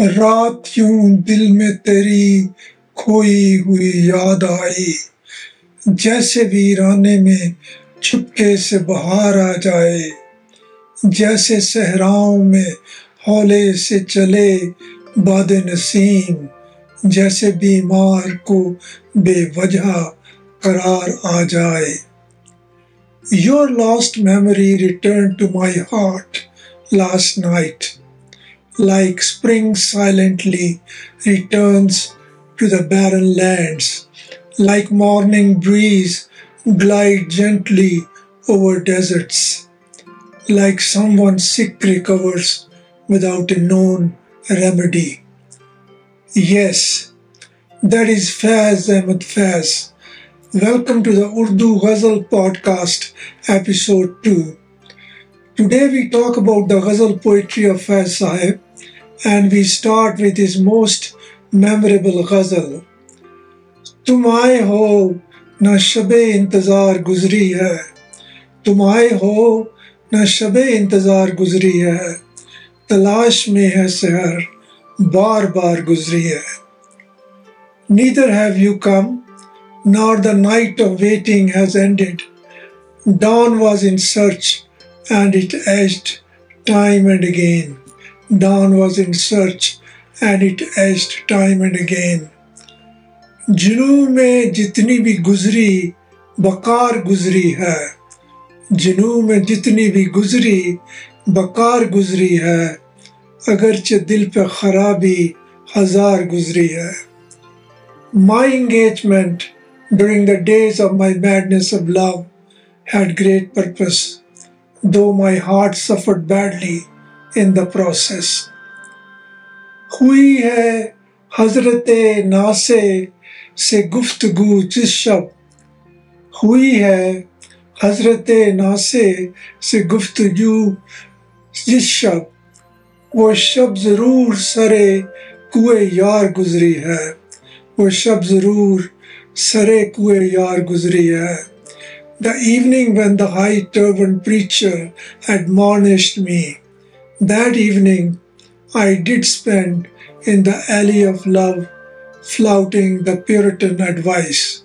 रात यूँ दिल में तेरी खोई हुई याद आई। जैसे वीराने में छुपके से बाहर आ जाए, जैसे सहराओं में हौले से चले बाद नसीम, जैसे बीमार को बेवजह करार आ जाए। Your lost memory returned to my heart last night like spring silently returns to the barren lands, like morning breeze glide gently over deserts, like someone sick recovers without a known remedy. Yes, that is Faz Ahmed Faz. Welcome to the Urdu Ghazal podcast, episode 2. Today we talk about the Ghazal poetry of Faz Sahib and we start with his most memorable ghazal. तुम आए हो न शब इंतज़ार गुजरी है तुम आए हो न शब इंतज़ार गुजरी है तलाश में है सहर बार बार गुजरी है Neither have you come, nor the night of waiting has ended. Dawn was in search, and it edged time and again. Dawn was in search and it edged time and again. जुनू में जितनी भी गुजरी बकार गुजरी है जुनू में जितनी भी गुजरी बकार गुजरी है अगरचे दिल पे खराबी हजार गुजरी है My engagement during the days of my madness of love had great purpose, though my heart suffered badly in the process हुई है हज़रत नासे से गुफ्तगु जिस शब। हुई है हज़रत नासे से गुफ्तगु जिस शब। वो शब ज़रूर सरे कुए यार गुजरी है। वो शब ज़रूर सरे कुए यार गुजरी है। The evening when the high turbaned preacher admonished me That evening, I did spend in the alley of love, flouting the Puritan advice.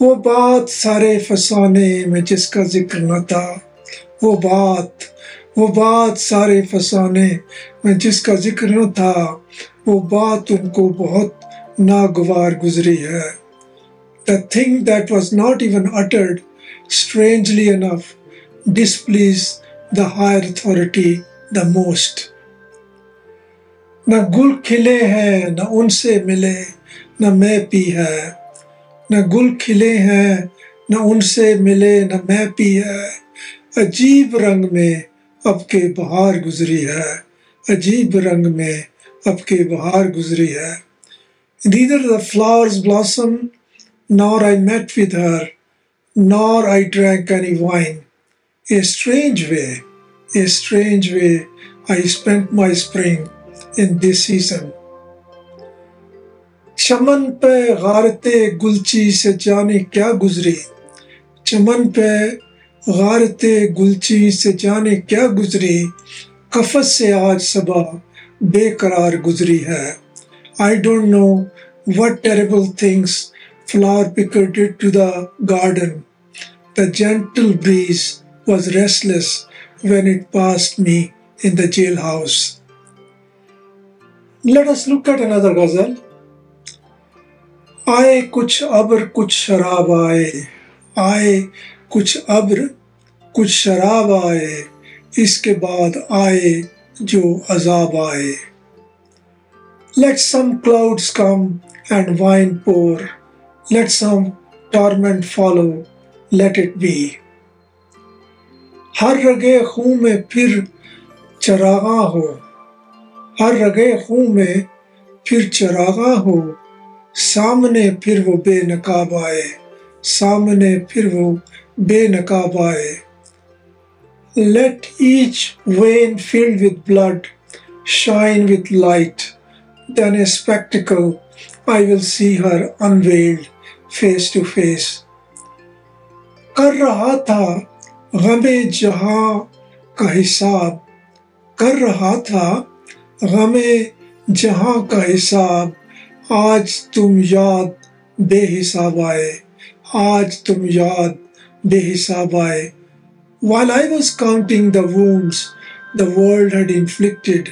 वो बात सारे फसाने में जिसका जिक्र न था वो बात वो बात सारे फसाने में जिसका जिक्र न था वो बात उनको बहुत नागवार गुजरी है The thing that was not even uttered, strangely enough, displeased the higher authority the most. न गुल खिले हैं न उनसे मिले न मैं पी है न गुल खिले हैं न उनसे मिले न मैं पी है अजीब रंग में अब के बहार गुजरी है अजीब रंग में अब के बहार गुजरी है Neither the flowers blossom, nor I met with her, nor I drank any wine. A strange way, a strange way I spent my spring in this season. चमन पे गारते गुलची से जाने क्या गुजरी चमन पे गारते गुलची से जाने क्या गुजरी कफत से आज सबा बेकरार गुजरी है I don't know what terrible things flower picker did to the garden. The gentle breeze was restless when it passed me in the jailhouse. Let us look at another ghazal. आए कुछ अब्र कुछ शराब आए आए कुछ अब्र कुछ शराब आए इसके बाद आए जो अजाब आए Let some clouds come and wine pour. Let some torment follow. Let it be. हर रगे खून में फिर चरागा हो। हर रगे खून में फिर चरागा हो। सामने फिर वो बेनकाब आए। सामने फिर वो बेनकाब आए। Let each vein filled with blood shine with light then a spectacle I will see her unveiled face to face कर रहा था गमे जहाँ का हिसाब कर रहा था गमे जहाँ का हिसाब। आज तुम याद बेहिसाब आए, आज तुम याद बेहिसाब आए। While I was counting the the world had inflicted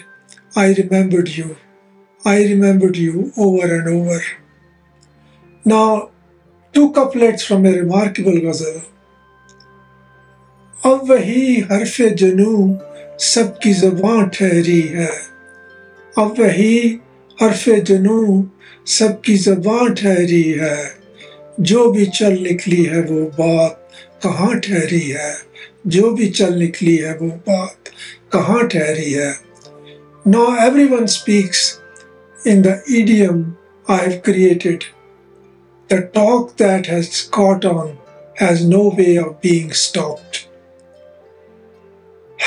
I remembered you I remembered you over and over ना two couplets from a remarkable ghazal अब वही हरफ जनू, सबकी जबान ठहरी है अब वही हरफ जनू, सबकी जबान ठहरी है जो भी चल निकली है वो बात कहाँ ठहरी है जो भी चल निकली है वो बात कहाँ ठहरी है no everyone speaks in the idiom I have created. The talk that has caught on has no way of being stopped.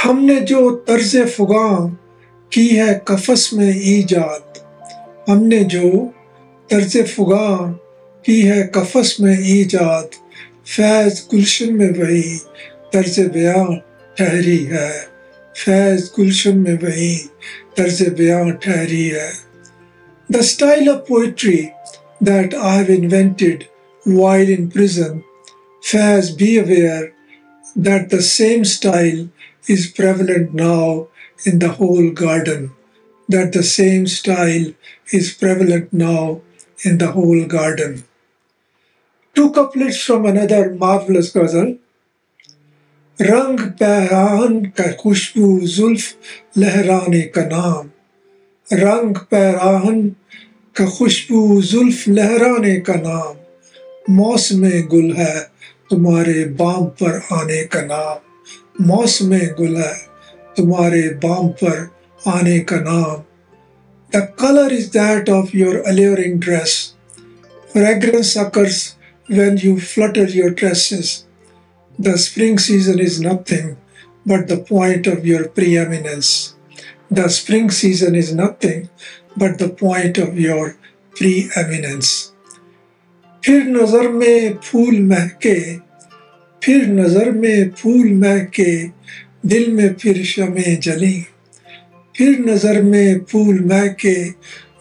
हमने जो तर्ज फुगा की है कफस में ईजाद हमने जो तर्ज फुगा की है कफस में ईजाद फैज गुलशन में वही तर्ज बयां ठहरी है। फैज गुलशन में वही तर्ज बयां ठहरी है। The style of poetry that I have invented while in prison, Faz, be aware that the same style is prevalent now in the whole garden. That the same style is prevalent now in the whole garden. Two couplets from another marvelous ghazal. रंग पैरान का खुशबू जुल्फ लहराने का नाम रंग पैराहन का खुशबू जुल्फ लहराने का नाम मौसम गुल है तुम्हारे बाम पर आने का नाम मौसम गुल तुम्हारे बाम पर आने का नाम। The colour is that of your alluring dress fragrance occurs when you flutter your dresses the spring season is nothing but the point of your pre preeminence the spring season is nothing but the point of your preeminence फिर नज़र में फूल महके फिर नज़र में फूल महके, दिल में फिर शमे जली। फिर नज़र में फूल महके,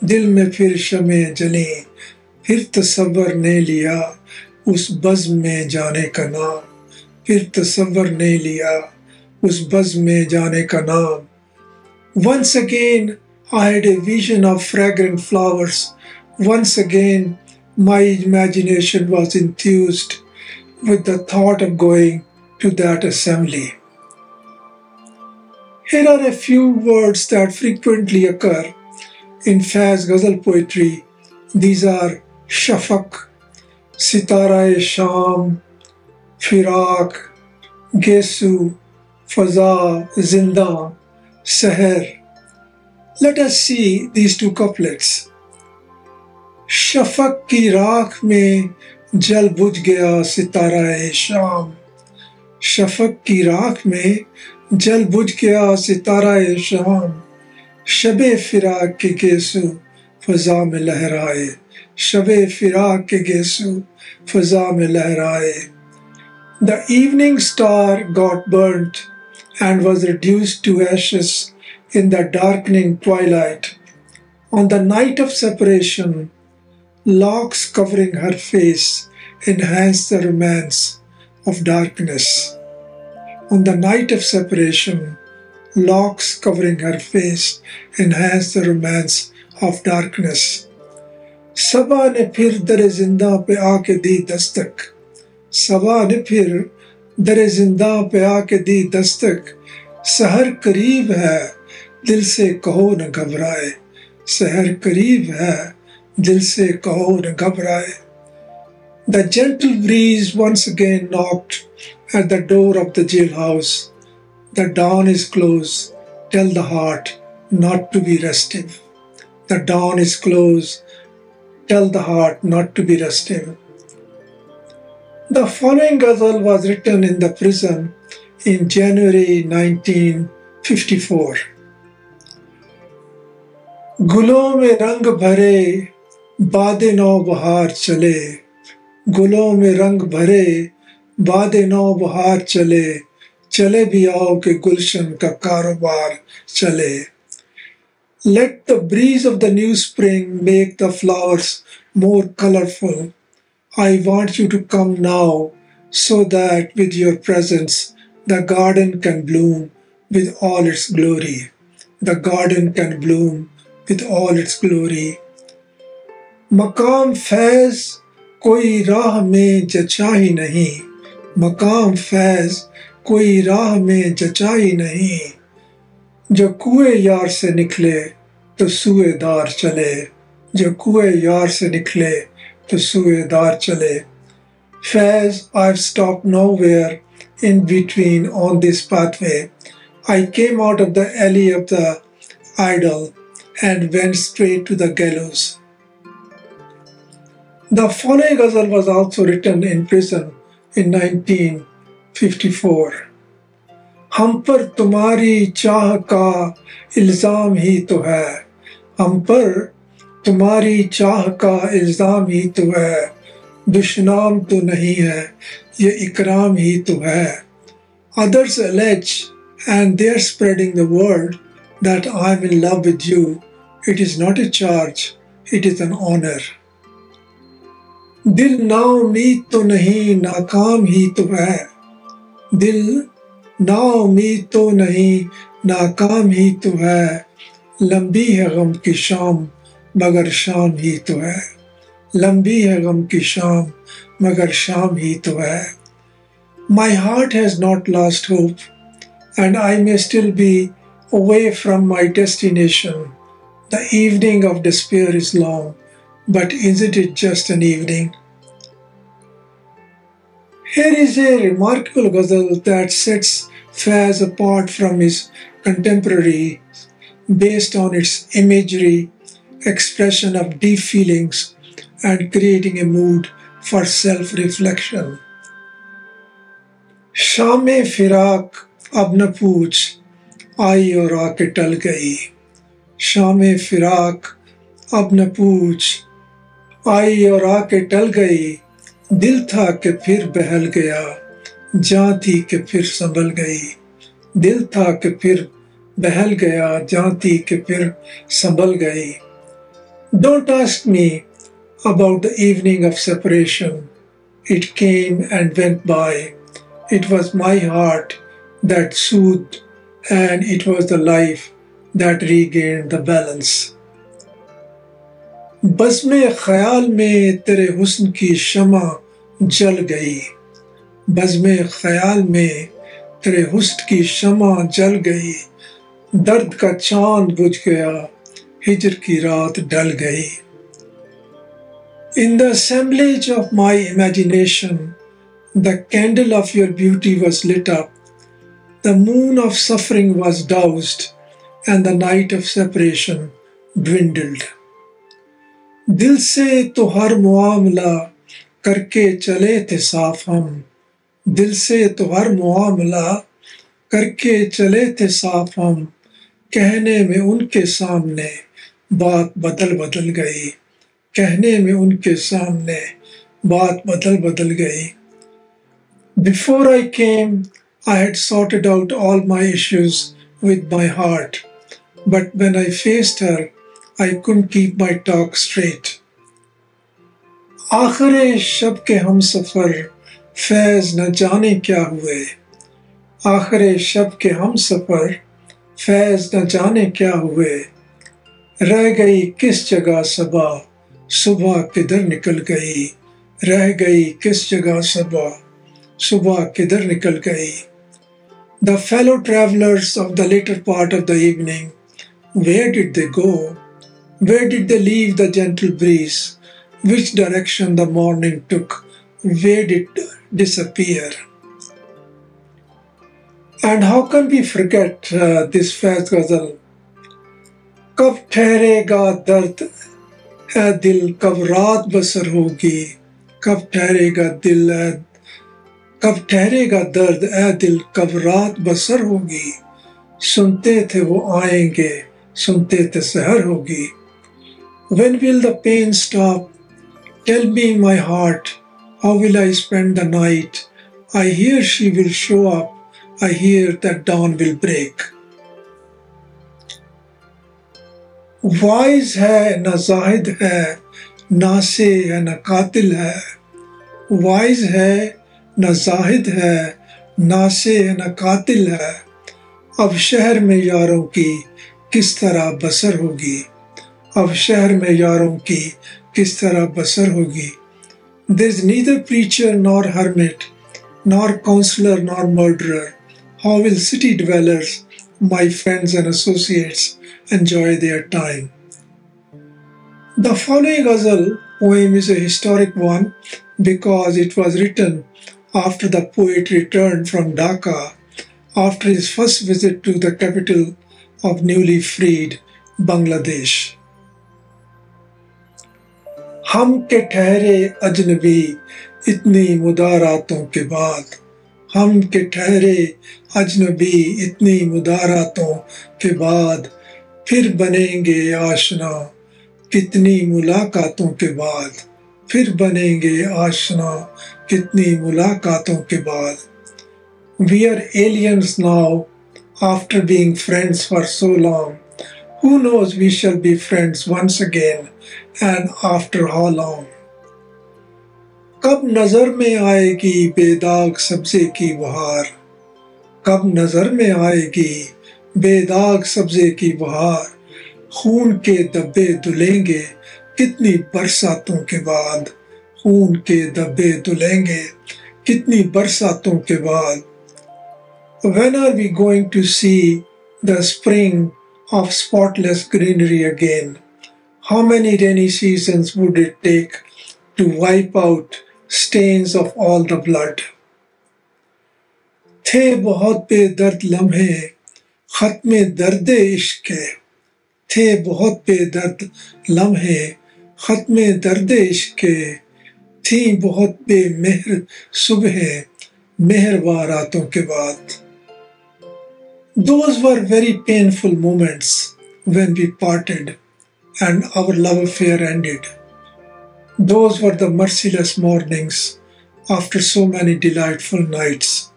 दिल में फिर शमे जली। फिर तस्वर ने लिया उस बज़ में जाने का नाम। फिर तस्वर ने लिया उस बज़ में जाने का नाम। Once again I had a vision of fragrant flowers once again my imagination was enthused. with the thought of going to that assembly. Here are a few words that frequently occur in Faz Ghazal poetry. These are Shafak, Sitara Sham, Firak, Gesu, Faza, Zinda, Seher. Let us see these two couplets. Shafaq की राख में जल बुझ गया सितारा शाम। शफक की राख में जल बुझ गया सितारा शाम। शबे फिराक के गेसु फजा में लहराए। शबे फिराक के गेसु फजा में लहराए। The evening star got burnt and was reduced to ashes in the darkening twilight. On the night of separation, locks covering her face enhanced the romance of darkness. On the night of separation, locks covering her face enhanced the romance of darkness. सबा ने फिर दर ज़िंदा पे आके दी दस्तक सबा ने फिर दर ज़िंदा पे आके दी दस्तक सहर करीब है दिल से कहो न घबराए सहर करीब है दिल से कहो न घबराए The gentle breeze once again knocked at the door of the jailhouse. The dawn is close. Tell the heart not to be restive. The dawn is close. Tell the heart not to be restive. The following ghazal was written in the prison in January 1954. गुलों में रंग भरे बाद नौ बहार चले, गुलों में रंग भरे बादे नौ बहार चले चले भी आओ के गुलशन का कारोबार चले। Let the breeze of the new spring make the flowers more colourful I want you to come now so that with your presence the garden can bloom with all its glory the garden can bloom with all its glory मकाम फैज कोई राह में जचा ही नहीं। मकाम फैज कोई राह में जचा ही नहीं। जो कुए यार से निकले तो सुएदार चले। जो कुए यार से निकले तो सुएदार चले। Faiz I stop nowhere in between on this pathway I came out of the alley of the idol and went straight to the gallows The following ghazal was also written in prison in 1954. हम पर तुम्हारी चाह का इल्ज़ाम ही तो है हम पर तुम्हारी चाह का इल्ज़ाम ही तो है दुश्नाम तो नहीं है ये इकराम ही तो है Others allege, and they are spreading the word, that I am in love with you. It is not a charge, it is an honor. दिल ना उम्मीद तो नहीं, नाकाम ही तो है। दिल ना उम्मीद तो नहीं, नाकाम ही तो है। लंबी है गम की शाम, मगर शाम ही तो है। लंबी है गम की शाम, मगर शाम ही तो है। My heart has not lost hope and I may still be away from my destination the evening of despair is long but isn't it just an evening? Here is a remarkable ghazal that sets Faz apart from his contemporary based on its imagery, expression of deep feelings, and creating a mood for self reflection. शाम फिराक अब न पूछ आई और आके टल गई शाम फिराक अब न पूछ आई और आके टल गई। दिल था कि फिर बहल गया। जहाँ थी कि फिर संभल गई। दिल था कि फिर बहल गया। जहाँ थी कि फिर संभल गई। Don't ask me about the evening of separation it came and went by It was my heart that soothed, and it was the life that regained the balance. बज़म ख़याल में तेरे हुस्न की शमा जल गई। बज़म ख़याल में तेरे हुस्न की शमा जल गई। दर्द का चाँद बुझ गया, हिजर की रात डल गई। In the assemblage of my imagination the candle of your beauty was lit up the moon of suffering was doused and the night of separation dwindled दिल से तो हर मुआमला करके चले थे साफ़ हम। दिल से तो हर मुआमला करके चले थे साफ़ हम। कहने में उनके सामने बात बदल बदल गई। कहने में उनके सामने बात बदल बदल गई। Before I came I had sorted out all my issues with my heart but when I faced her, I couldn't keep my talk straight. आखिर शब के हम सफ़र, फैज़ न जाने क्या हुए। आखिर शब के हम सफ़र, फैज़ न जाने क्या हुए। रह गई किस जगह सबा, सुबह किधर निकल गई। रह गई किस जगह सबा, सुबह किधर निकल गई। The fellow travellers of the latter part of the evening where did they go where did they leave the gentle breeze which direction the morning took, where did disappear. And how can we forget uh, this fast ghazal? कब ठहरेगा दर्द? है दिल कब रात बसर होगी? कब ठहरेगा दिल कब ठहरेगा दर्द? ए दिल कब रात बसर होगी? सुनते थे वो आएँगे सुनते थे सहर होगी। When will the pain stop? Tell me, my heart, how will I spend the night? I hear she will show up. I hear that dawn will break. वाइज है न जाहिद है नासे है न कातिल है वाइज है न जाहिद है नासे है न कातिल है अब शहर में यारों की किस तरह बसर होगी अब शहर में यारों की किस तरह बसर होगी There is neither preacher nor hermit, nor counselor nor murderer. How will city dwellers, my friends and associates, enjoy their time? The following ghazal poem is a historic one because it was written after the poet returned from Dhaka after his first visit to the capital of newly freed Bangladesh. हम के ठहरे अजनबी इतनी मुदारातों के बाद। हम के ठहरे अजनबी इतनी मुदारातों के बाद। फिर बनेंगे आशना कितनी मुलाकातों के बाद। फिर बनेंगे आशना कितनी मुलाकातों के बाद। We are aliens now after being friends for so long Who knows, we shall be friends once again and after how long? कब नज़र में आएगी बेदाग सब्जे की बहार कब नज़र में आएगी बेदाग सब्जे की बहार खून के दब्बे दुलेंगे कितनी बरसातों के बाद खून के दब्बे दुलेंगे कितनी बरसातों के बाद when are we going to see the spring of spotless greenery again. How many rainy seasons would it take to wipe out stains of all the blood? थे बहुत बेदर्द लम्हे खत्म दर्द इश्क थे बहुत बेदर्द लम्हे खत्म दर्द इश्क थी बहुत बेमेहर सुबह मेहरबा रातों के बाद Those were very painful moments when we parted and our love affair ended. Those were the merciless mornings after so many delightful nights.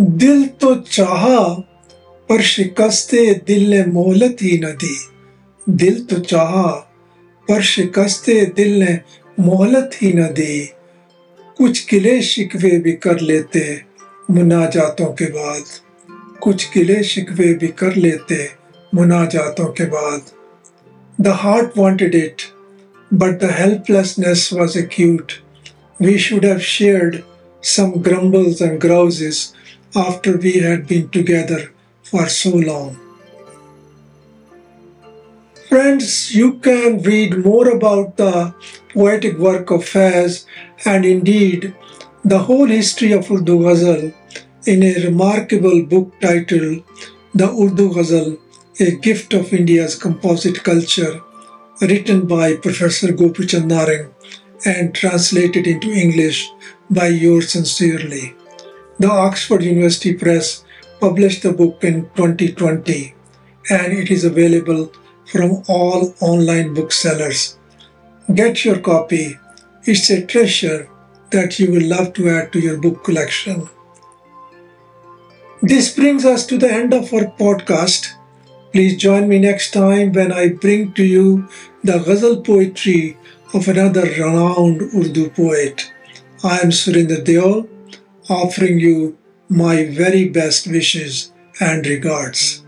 दिल तो चाहा पर शिकस्ते दिल ने मोहलत ही न दी दिल तो चाहा पर शिकस्ते दिल ने मोहलत ही न दी कुछ गिले शिकवे भी कर लेते मुनाजातों के बाद कुछ गिले शिकवे भी कर लेते मुनाजातों के बाद the heart wanted it but the helplessness was acute. We should have shared some grumbles and grouses after we had been together for so long. Friends, you can read more about the poetic work of Faiz and indeed the whole history of Urdu Ghazal in a remarkable book titled The Urdu Ghazal, a gift of India's composite culture, written by Professor Gopichand Narang and translated into English by yours sincerely. The Oxford University Press published the book in 2020 and it is available from all online booksellers. Get your copy. It's a treasure that you will love to add to your book collection. This brings us to the end of our podcast. Please join me next time when I bring to you the ghazal poetry of another renowned Urdu poet. I am Surinder Deol, offering you my very best wishes and regards.